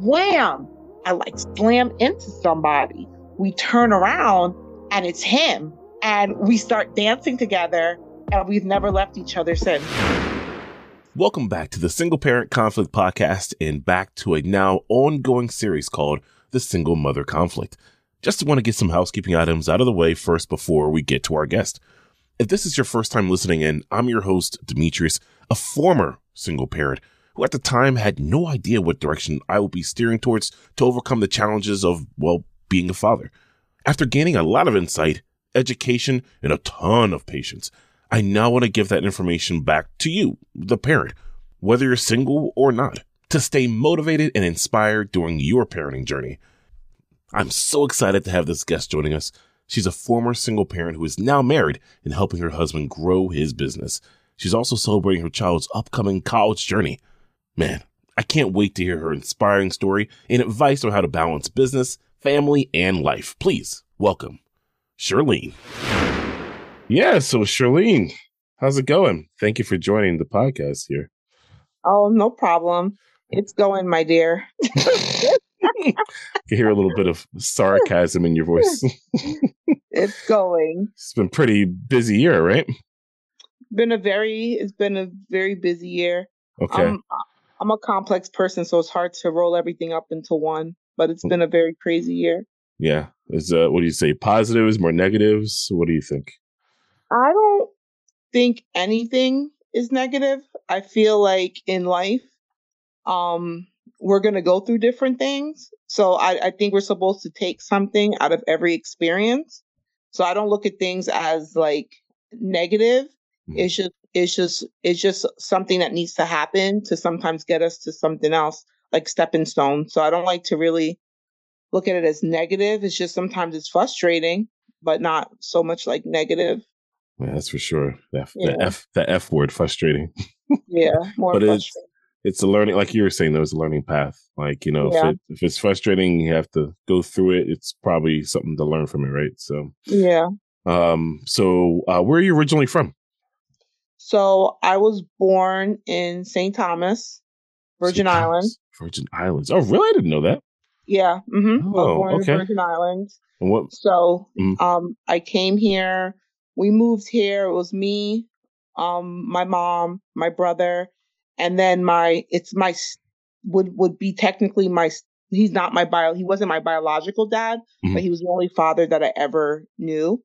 wham, I like slam into somebody. We turn around and it's him. And we start dancing together and we've never left each other since. Welcome back to the Single Parent Conflict Podcast and back to a now ongoing series called The Single Mother Conflict. Just want to get some housekeeping items out of the way first before we get to our guest. If this is your first time listening in, I'm your host, Demetrius, a former single parent who at the time had no idea what direction I would be steering towards to overcome the challenges of, well, being a father. After gaining a lot of insight, education, and a ton of patience, I now want to give that information back to you, the parent, whether you're single or not, to stay motivated and inspired during your parenting journey. I'm so excited to have this guest joining us. She's a former single parent who is now married and helping her husband grow his business. She's also celebrating her child's upcoming college journey. Man, I can't wait to hear her inspiring story and advice on how to balance business, family, and life. Please welcome Shirlene. Yeah, so Shirlene, how's it going? Thank you for joining the podcast here. Oh, no problem. It's going, my dear. You hear a little bit of sarcasm in your voice. it's going. It's been pretty busy year, right? Been a very it's been a very busy year. Okay. I'm, I'm a complex person, so it's hard to roll everything up into one. But it's been a very crazy year. yeah. Is uh what do you say? Positives, more negatives? What do you think? I don't think anything is negative. I feel like in life, um, we're gonna go through different things. So I, I think we're supposed to take something out of every experience. So I don't look at things as like negative. Mhm. It's just it's just it's just something that needs to happen to sometimes get us to something else, like stepping stone. So I don't like to really look at it as negative. It's just sometimes it's frustrating, but not so much like negative. Yeah, that's for sure. That Yeah. the F the F word frustrating. Yeah, more But it's- It's a learning like you were saying, there was a learning path. Like, you know, Yeah. if it if it's frustrating, you have to go through it. It's probably something to learn from it, right? So Yeah. um so uh where are you originally from? So I was born in St. Thomas, Virgin St. Islands. Virgin Islands. Oh really? I didn't know that. Yeah. hmm was Oh, born okay. in Virgin Islands. And what So Mhm. um I came here. We moved here. It was me, um, my mom, my brother, and then my it's my would would be technically my he's not my bio he wasn't my biological dad, Mhm. but he was the only father that I ever knew.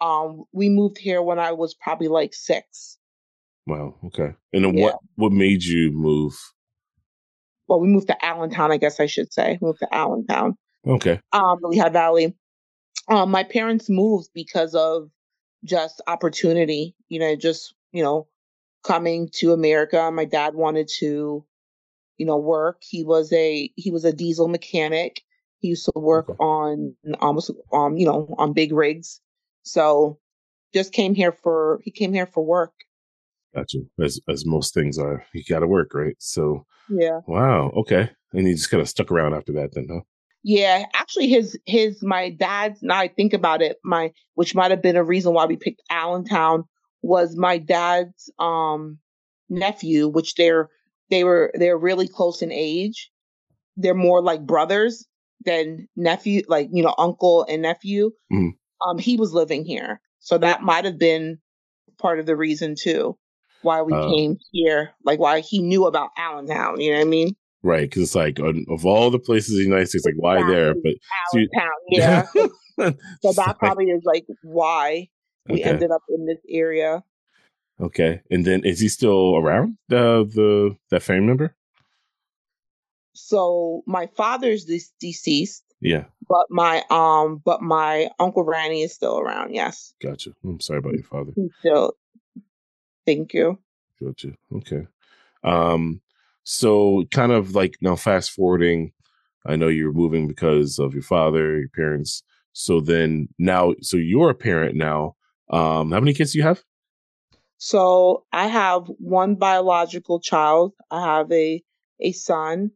Um we moved here when I was probably like six. Wow, okay. And then Yeah. what what made you move? Well, we moved to Allentown, I guess I should say. Moved to Allentown. Okay. um, Lehigh Valley. Um, my parents moved because of just opportunity, you know, just, you know, coming to America. My dad wanted to, you know, work. He was a, he was a diesel mechanic. He used to work Okay. on almost, um, you know, on big rigs. So just came here for, he came here for work. Gotcha. As as most things are. You gotta work, right? So Yeah. wow, okay. And you just kind of stuck around after that then, huh? Yeah, actually, his his my dad's. Now I think about it, my which might have been a reason why we picked Allentown was my dad's um nephew, which they're they were they're really close in age. They're more like brothers than nephew, like you know, uncle and nephew. Mhm. Um, he was living here, so that might have been part of the reason too why we Oh. came here, like why he knew about Allentown. You know what I mean? Right, because it's like of all the places in the United States, like why there? But Allentown, yeah. So that like, probably is like why we Okay. ended up in this area. okay. And then is he still around? The the that family member? So my father's de- deceased, Yeah, but my um, but my uncle Randy is still around. Yes, gotcha. I'm sorry about your father. he's still. Thank you. Gotcha. Okay. Um, so kind of like now fast forwarding, I know you're moving because of your father, your parents. So then now, so you're a parent now. Um, how many kids do you have? So I have one biological child. I have a a son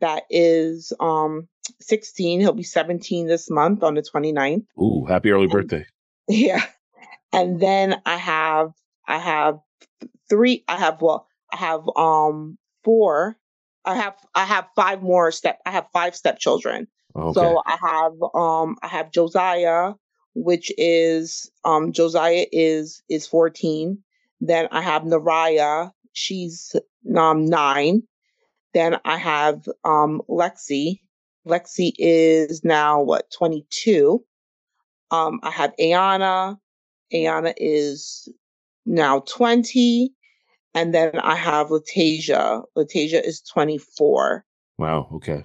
that is um 16. He'll be 17 this month on the 29th. Ooh, happy early birthday. Yeah. And then I have I have three I have well I have um four I have I have five more step I have five stepchildren. Okay. So I have um I have Josiah, which is um Josiah is is 14. Then I have Naraya, she's um nine. Then I have um Lexi. Lexi is now what 22. Um I have Ayana. Ayana is now 20. And then I have Latasia. Latasia is 24. Wow. Okay.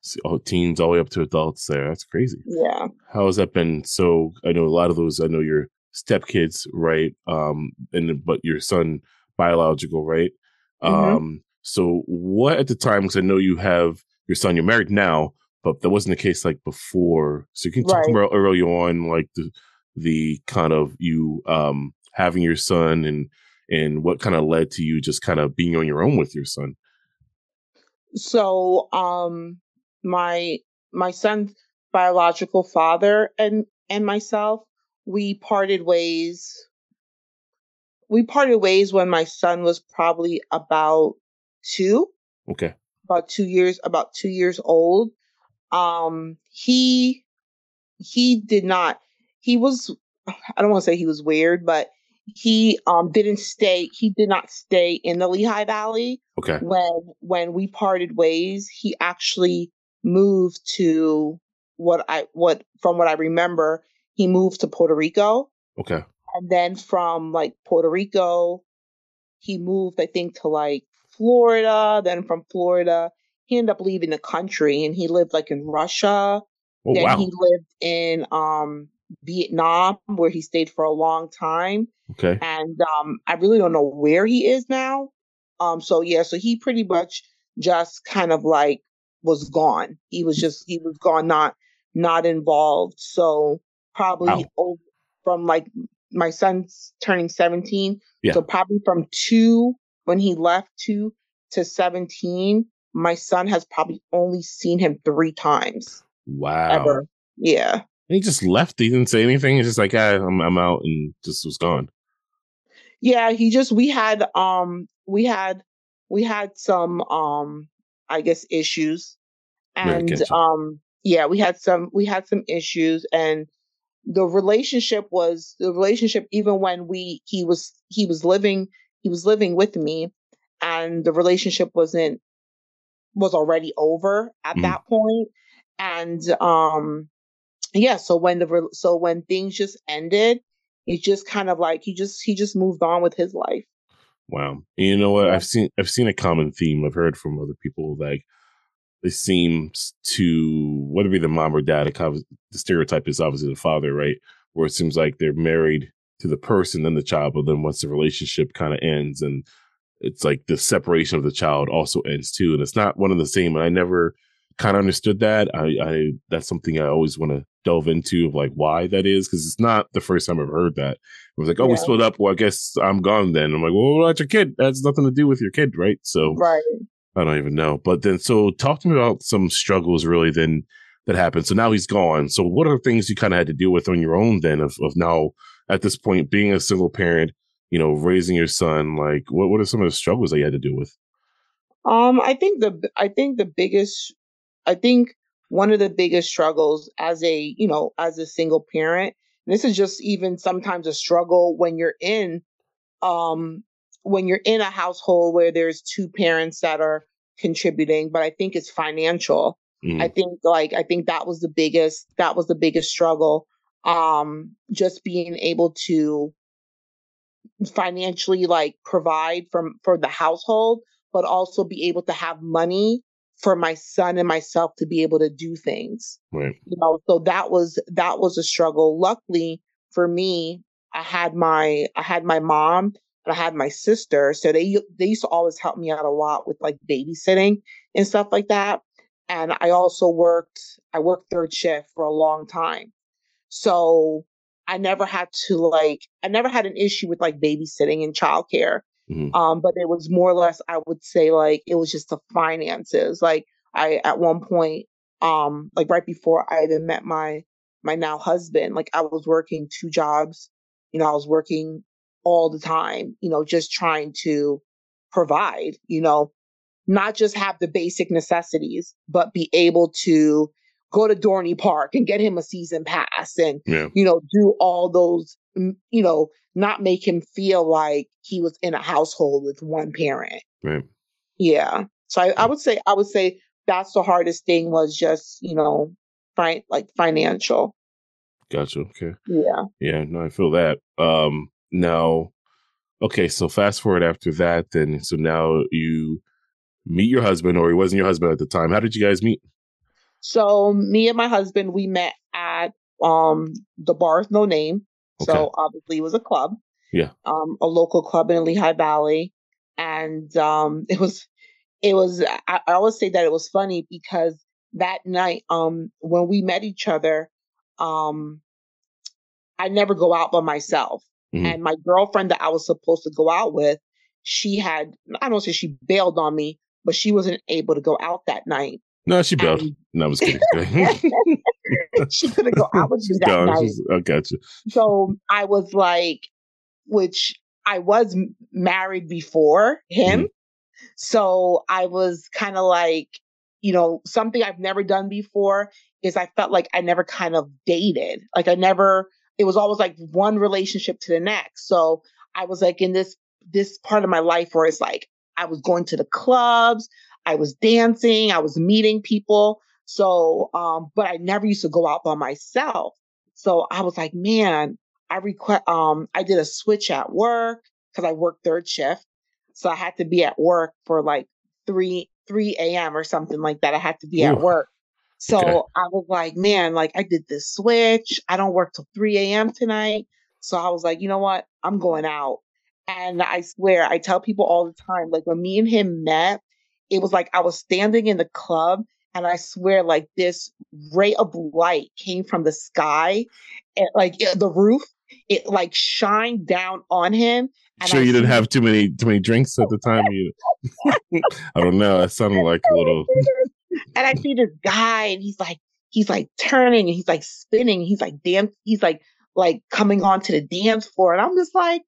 So, oh, teens all the way up to adults there. That's crazy. Yeah. How has that been? So I know a lot of those, I know your stepkids, right? Um, and but your son biological, right? Mm-hmm. Um, so what at the time, because I know you have your son, you're married now, but that wasn't the case like before. So you can talk right. about early on, like the the kind of you um having your son and and what kind of led to you just kind of being on your own with your son? So um my my son's biological father and and myself we parted ways we parted ways when my son was probably about two. Okay. About two years about two years old. Um he he did not he was i don't want to say he was weird but he um didn't stay he did not stay in the lehigh valley. Okay. When when we parted ways he actually moved to what i what from what i remember he moved to puerto rico. Okay. And then from like puerto rico he moved i think to like florida. Then from florida he ended up leaving the country and he lived like in russia. Oh, then wow. he lived in um Vietnam, where he stayed for a long time. Okay. And um, I really don't know where he is now. Um, so yeah, so he pretty much just kind of like was gone. He was just he was gone, not not involved. So probably wow. from like my son's turning 17. Yeah. So probably from two when he left two to 17, my son has probably only seen him three times. Wow. Ever. Yeah. And he just left. He didn't say anything. He's just like, ah, I'm, I'm out and just was gone. Yeah, he just, we had, um, we had, we had some, um, I guess issues and, um, yeah, we had some, we had some issues and the relationship was the relationship, even when we, he was, he was living, he was living with me and the relationship wasn't, was already over at mm. that point. And, um, yeah, so when the so when things just ended, it just kind of like he just he just moved on with his life. Wow. you know what? I've seen I've seen a common theme. I've heard from other people like it seems to whether it be the mom or dad, the stereotype is obviously the father, right? Where it seems like they're married to the person and the child, but then once the relationship kind of ends and it's like the separation of the child also ends too. And it's not one and the same. And I never kind of understood that. I, I that's something I always want to delve into of like why that is because it's not the first time I've heard that. It was like, oh, yeah. we split up. Well, I guess I'm gone then. I'm like, well, that's your kid. That's nothing to do with your kid, right? So, right. I don't even know. But then, so talk to me about some struggles really then that happened. So now he's gone. So what are things you kind of had to deal with on your own then of, of now at this point being a single parent, you know, raising your son? Like, what what are some of the struggles that you had to deal with? Um, I think the I think the biggest I think one of the biggest struggles as a, you know, as a single parent, this is just even sometimes a struggle when you're in um when you're in a household where there's two parents that are contributing, but I think it's financial. Mm. I think like I think that was the biggest that was the biggest struggle. Um just being able to financially like provide from for the household, but also be able to have money for my son and myself to be able to do things. Right. You know, so that was that was a struggle. Luckily for me, I had my I had my mom and I had my sister. So they they used to always help me out a lot with like babysitting and stuff like that. And I also worked I worked third shift for a long time. So I never had to like I never had an issue with like babysitting and childcare. Mm-hmm. Um, but it was more or less, I would say, like it was just the finances. Like I, at one point, um, like right before I even met my my now husband, like I was working two jobs. You know, I was working all the time. You know, just trying to provide. You know, not just have the basic necessities, but be able to go to Dorney Park and get him a season pass and, yeah. you know, do all those, you know, not make him feel like he was in a household with one parent. Right. Yeah. So I, I would say, I would say that's the hardest thing was just, you know, fi- like financial. Gotcha. Okay. Yeah. Yeah. No, I feel that. Um, now, okay. So fast forward after that, then, so now you meet your husband or he wasn't your husband at the time. How did you guys meet? So me and my husband, we met at um the bar with no name. Okay. So obviously it was a club. Yeah. Um, a local club in Lehigh Valley. And um it was it was I, I always say that it was funny because that night, um, when we met each other, um, I never go out by myself. Mm-hmm. And my girlfriend that I was supposed to go out with, she had I don't say she bailed on me, but she wasn't able to go out that night. No, she bailed. No, I was kidding. she couldn't go out with me that no, night. Just, I got you. So I was like, which I was married before him. Mm-hmm. So I was kind of like, you know, something I've never done before is I felt like I never kind of dated. Like I never, it was always like one relationship to the next. So I was like in this, this part of my life where it's like I was going to the clubs, I was dancing, I was meeting people. So, um, but I never used to go out by myself. So I was like, man, I request, um, I did a switch at work because I worked third shift. So I had to be at work for like three, 3 a.m. or something like that. I had to be Ooh. at work. So okay. I was like, man, like I did this switch. I don't work till 3 a.m. tonight. So I was like, you know what? I'm going out. And I swear, I tell people all the time, like when me and him met, it was like I was standing in the club and I swear, like this ray of light came from the sky, and like the roof, it like shined down on him. sure, I you didn't have too many too many drinks at the time. You, I don't know. That sounded like a little. and I see this guy, and he's like, he's like turning, and he's like spinning, he's like dance, he's like like coming onto the dance floor, and I'm just like,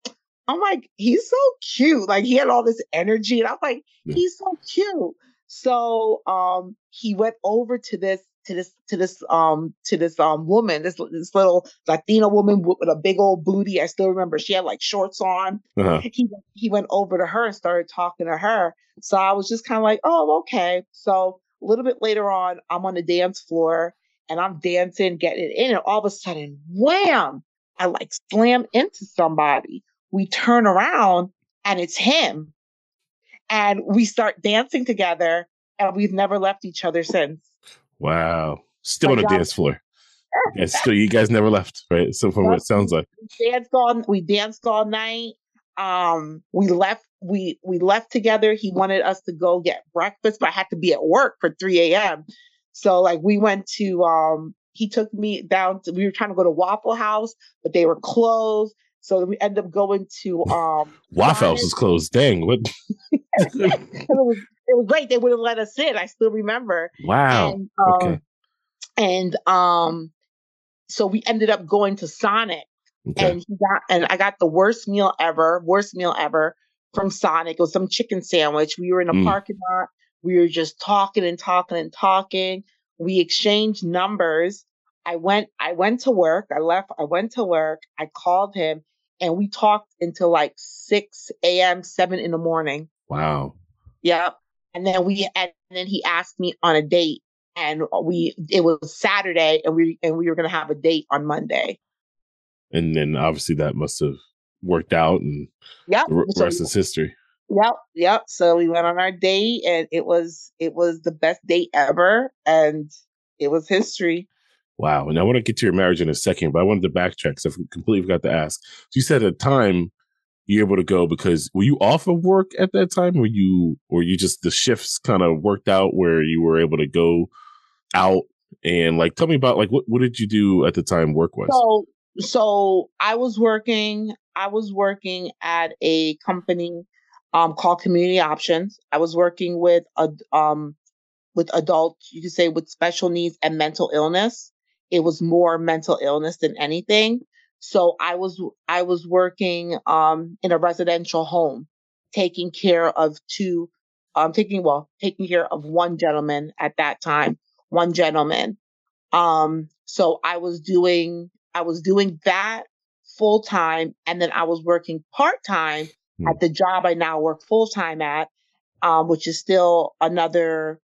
I'm like, he's so cute. Like he had all this energy, and I'm like, yeah. he's so cute. So um, he went over to this to this to this um to this um woman, this this little Latina woman with, with a big old booty. I still remember she had like shorts on. Uh-huh. He he went over to her and started talking to her. So I was just kind of like, oh, okay. So a little bit later on, I'm on the dance floor and I'm dancing, getting it in, and all of a sudden, wham! I like slam into somebody. We turn around and it's him. And we start dancing together and we've never left each other since. Wow. Still on the dance floor. yeah, still you guys never left, right? So from what it sounds like. We danced all we danced all night. Um we left we we left together. He wanted us to go get breakfast, but I had to be at work for 3 a.m. So like we went to um he took me down to we were trying to go to Waffle House, but they were closed. So we end up going to um Waffle House is closed. Dang, what it, was, it was great. They wouldn't let us in. I still remember. Wow. And, um, okay. And um, so we ended up going to Sonic, okay. and he got and I got the worst meal ever, worst meal ever from Sonic. It was some chicken sandwich. We were in a mm. parking lot. We were just talking and talking and talking. We exchanged numbers. I went. I went to work. I left. I went to work. I called him, and we talked until like six a.m., seven in the morning. Wow. Yep. And then we and then he asked me on a date and we it was Saturday and we and we were gonna have a date on Monday. And then obviously that must have worked out and yep. the rest so, is history. Yep, yep. So we went on our date and it was it was the best date ever and it was history. Wow. And I want to get to your marriage in a second, but I wanted to backtrack because I completely forgot to ask. You said at the time you're able to go because were you off of work at that time? Were you, or you just the shifts kind of worked out where you were able to go out and like tell me about like what what did you do at the time work was? So so I was working I was working at a company um called Community Options. I was working with a um with adults, you could say with special needs and mental illness. It was more mental illness than anything. So I was I was working um, in a residential home, taking care of two um taking well taking care of one gentleman at that time, one gentleman. Um, so I was doing I was doing that full time, and then I was working part time Hmm. at the job I now work full time at, um, which is still another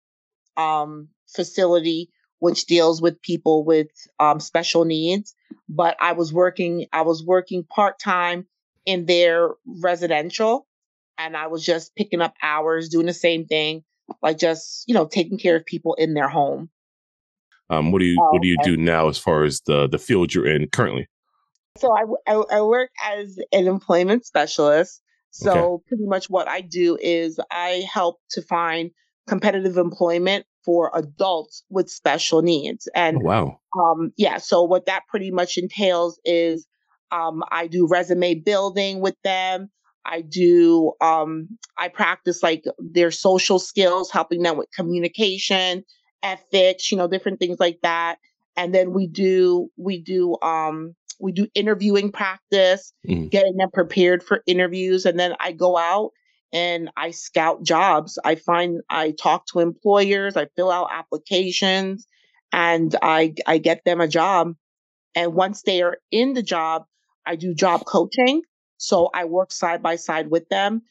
um, facility which deals with people with um, special needs. But I was working I was working part time in their residential, and I was just picking up hours, doing the same thing, like just you know taking care of people in their home. Um, what do you what do you do now as far as the the field you're in currently? So I, I, I work as an employment specialist. So pretty much what I do is I help to find competitive employment for adults with special needs. Oh, And wow. um, yeah, so what that pretty much entails is um, I do resume building with them. I do um, I practice like their social skills, helping them with communication, ethics, you know, different things like that. And then we do we do um, we do interviewing practice, Mhm. getting them prepared for interviews, and then I go out and I scout jobs. I find I talk to employers, I fill out applications, and I I get them a job. And once they are in the job, I do job coaching. So I work side by side with them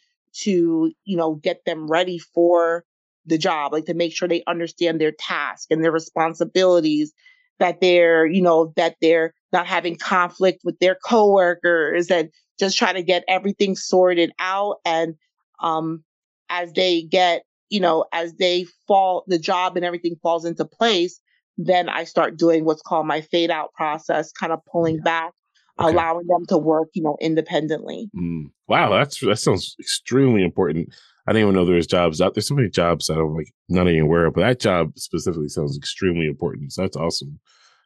to, you know, get them ready for the job, like to make sure they understand their task and their responsibilities, that they're, you know, that they're not having conflict with their coworkers and just try to get everything sorted out. And um as they get, you know, as they fall the job and everything falls into place, then I start doing what's called my fade out process, kind of pulling back, Okay. allowing them to work, you know, independently. Mm. Wow, that's that sounds extremely important. I didn't even know there's jobs out There's So many jobs that I'm like not even aware of, but that job specifically sounds extremely important. So that's awesome.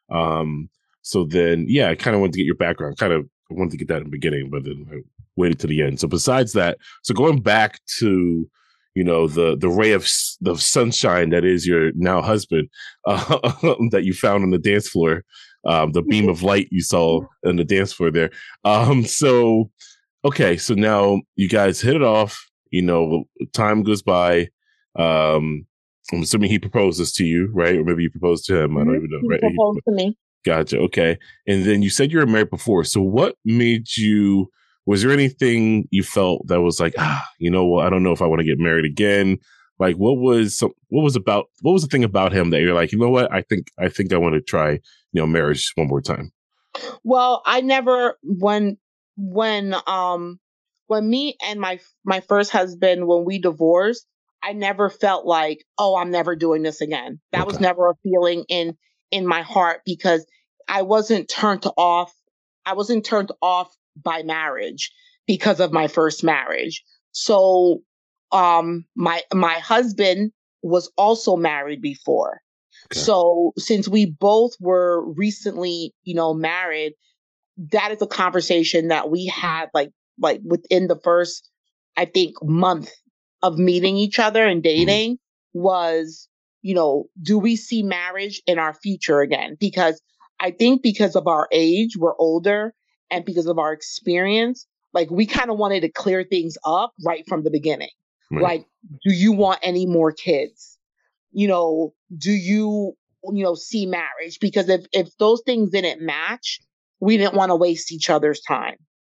Um, so then, yeah, I kind of wanted to get your background. Kind of wanted to get that in the beginning, but then I waited to the end. So besides that, so going back to you know the the ray of the sunshine that is your now husband uh, that you found on the dance floor, um, the beam of light you saw on the dance floor there. Um, so okay, so now you guys hit it off. You know, time goes by. Um, I'm assuming he proposes to you, right? Or maybe you proposed to him. I don't Mhm. even know. Right? He- proposed to me. Gotcha. Okay. And then you said you were married before. So what made you? Was there anything you felt that was like, ah, you know what? I don't know if I want to get married again. Like, what was some? What was about? What was the thing about him that you're like, you know what? I think I think I want to try, you know, marriage one more time. Well, I never when when um when me and my my first husband when we divorced, I never felt like, oh, I'm never doing this again. That was never a feeling in in my heart because I wasn't turned off. I wasn't turned off by marriage because of my first marriage. So um my my husband was also married before. Okay. So since we both were recently, you know, married, that is a conversation that we had like like within the first I think month of meeting each other and dating was, you know, do we see marriage in our future again? Because I think because of our age, we're older and because of our experience, like we kind of wanted to clear things up right from the beginning. Right. Like, do you want any more kids? You know, do you, you know, see marriage? Because if if those things didn't match, we didn't want to waste each other's time.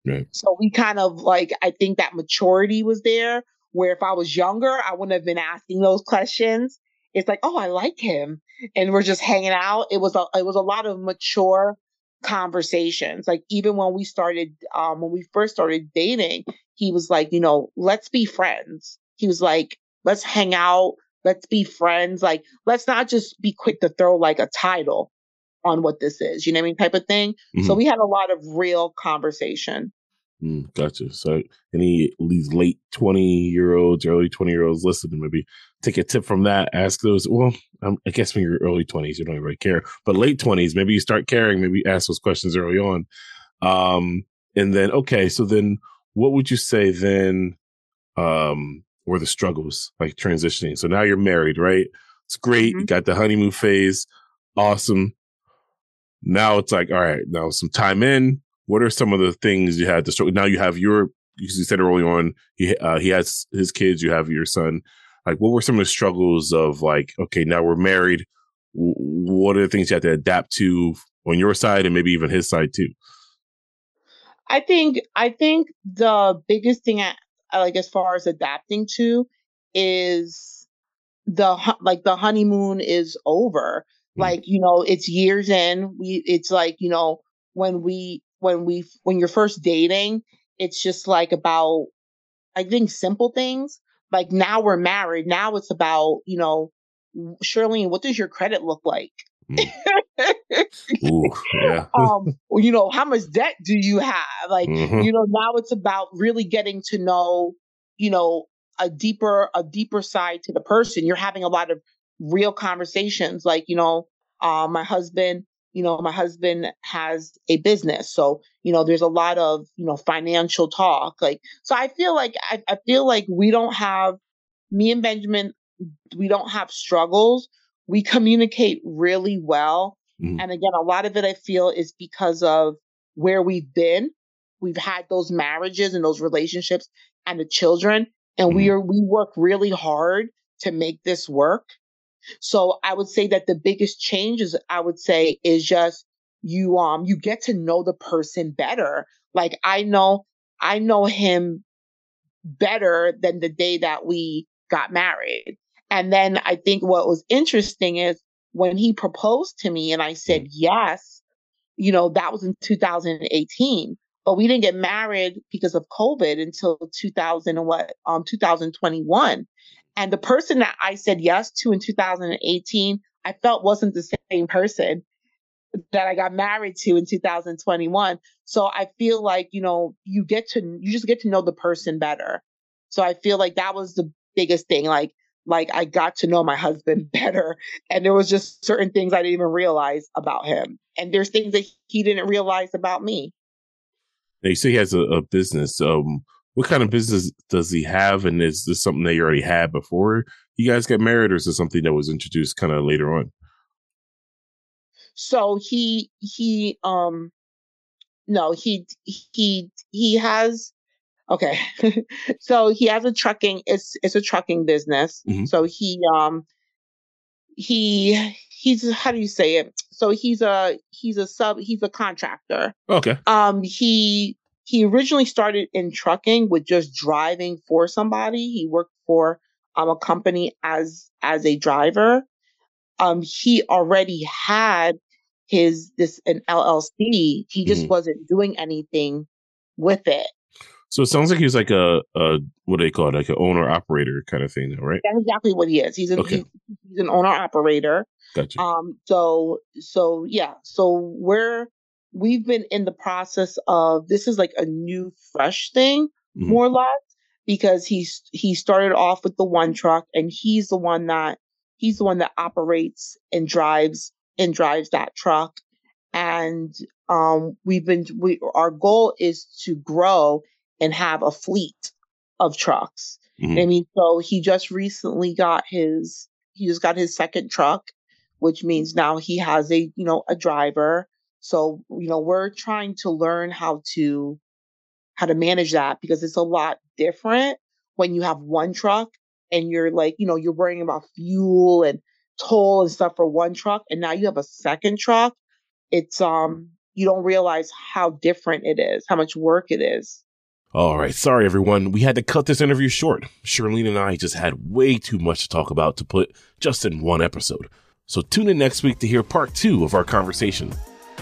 Right. So we kind of like, I think that maturity was there where if I was younger, I wouldn't have been asking those questions. It's like, oh, I like him. And we're just hanging out. It was a it was a lot of mature conversations. Like even when we started um when we first started dating, he was like, you know, let's be friends. He was like, let's hang out, let's be friends. Like, let's not just be quick to throw like a title on what this is, you know what I mean? Type of thing. So Mhm. we had a lot of real conversation. Mm, gotcha. So any these late 20 year olds, early 20 year olds listening, maybe take a tip from that. Ask those. Well, um, I guess when you're early 20s, you don't really care, but late 20s, maybe you start caring, maybe ask those questions early on. Um, and then, okay. So then what would you say then, um, were the struggles like transitioning? So now you're married, right? It's great. You Mhm. got the honeymoon phase. Awesome. Now it's like, all right, now some time in. What are some of the things you had to struggle? Now you have your, you said early on, he uh, he has his kids. You have your son. Like, what were some of the struggles of like, okay, now we're married. What are the things you have to adapt to on your side and maybe even his side too? I think I think the biggest thing I, like as far as adapting to is the like the honeymoon is over. Mm-hmm. Like you know, it's years in. We it's like you know when we when we when you're first dating, it's just like about I think simple things. Like now we're married. Now it's about you know, Shirley, what does your credit look like? Mm. Ooh, yeah. um, you know, how much debt do you have? Like, mm-hmm. you know, now it's about really getting to know, you know, a deeper, a deeper side to the person. You're having a lot of real conversations. Like, you know, uh, my husband, you know, my husband has a business. So, you know, there's a lot of, you know, financial talk. Like, so I feel like, I, I feel like we don't have, me and Benjamin, we don't have struggles. We communicate really well. Mm. And again, a lot of it I feel is because of where we've been. We've had those marriages and those relationships and the children, and mm. we are we work really hard to make this work. So I would say that the biggest changes I would say is just you um you get to know the person better. Like I know I know him better than the day that we got married. And then I think what was interesting is when he proposed to me and I said mm. yes, you know, that was in 2018. But we didn't get married because of COVID until 2000 and what um 2021. And the person that I said yes to in 2018, I felt wasn't the same person that I got married to in 2021. So I feel like, you know, you get to you just get to know the person better. So I feel like that was the biggest thing. Like like I got to know my husband better. And there was just certain things I didn't even realize about him. And there's things that he didn't realize about me. Now you say he has a, a business. Um, what kind of business does he have? And is this something that you already had before you guys got married, or is this something that was introduced kind of later on? So he he um no he he he has Okay. so he has a trucking, it's it's a trucking business. Mm-hmm. So he um he he's how do you say it? So he's a he's a sub he's a contractor. Okay. Um he he originally started in trucking with just driving for somebody. He worked for um a company as as a driver. Um he already had his this an LLC. He just mm-hmm. wasn't doing anything with it. So it sounds like he's like a, a what do they call it, like an owner operator kind of thing, right? That's exactly what he is. He's an okay. he's, he's an owner operator. Gotcha. Um. So so yeah. So we're we've been in the process of this is like a new fresh thing, mm-hmm. more or less, because he's he started off with the one truck, and he's the one that he's the one that operates and drives and drives that truck and um, we've been we our goal is to grow and have a fleet of trucks. Mm-hmm. I mean, so he just recently got his he just got his second truck, which means now he has a you know a driver. So you know we're trying to learn how to how to manage that because it's a lot different when you have one truck and you're like you know you're worrying about fuel and toll and stuff for one truck and now you have a second truck it's um you don't realize how different it is how much work it is all right. Sorry, everyone. We had to cut this interview short. Shirlene and I just had way too much to talk about to put just in one episode. So tune in next week to hear part two of our conversation.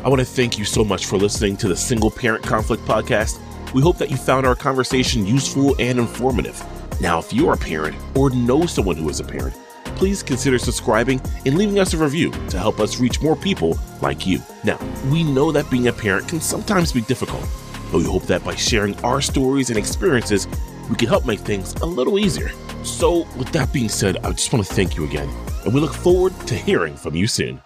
I want to thank you so much for listening to the Single Parent Conflict Podcast. We hope that you found our conversation useful and informative. Now, if you're a parent or know someone who is a parent, please consider subscribing and leaving us a review to help us reach more people like you. Now, we know that being a parent can sometimes be difficult but we hope that by sharing our stories and experiences, we can help make things a little easier. So, with that being said, I just want to thank you again, and we look forward to hearing from you soon.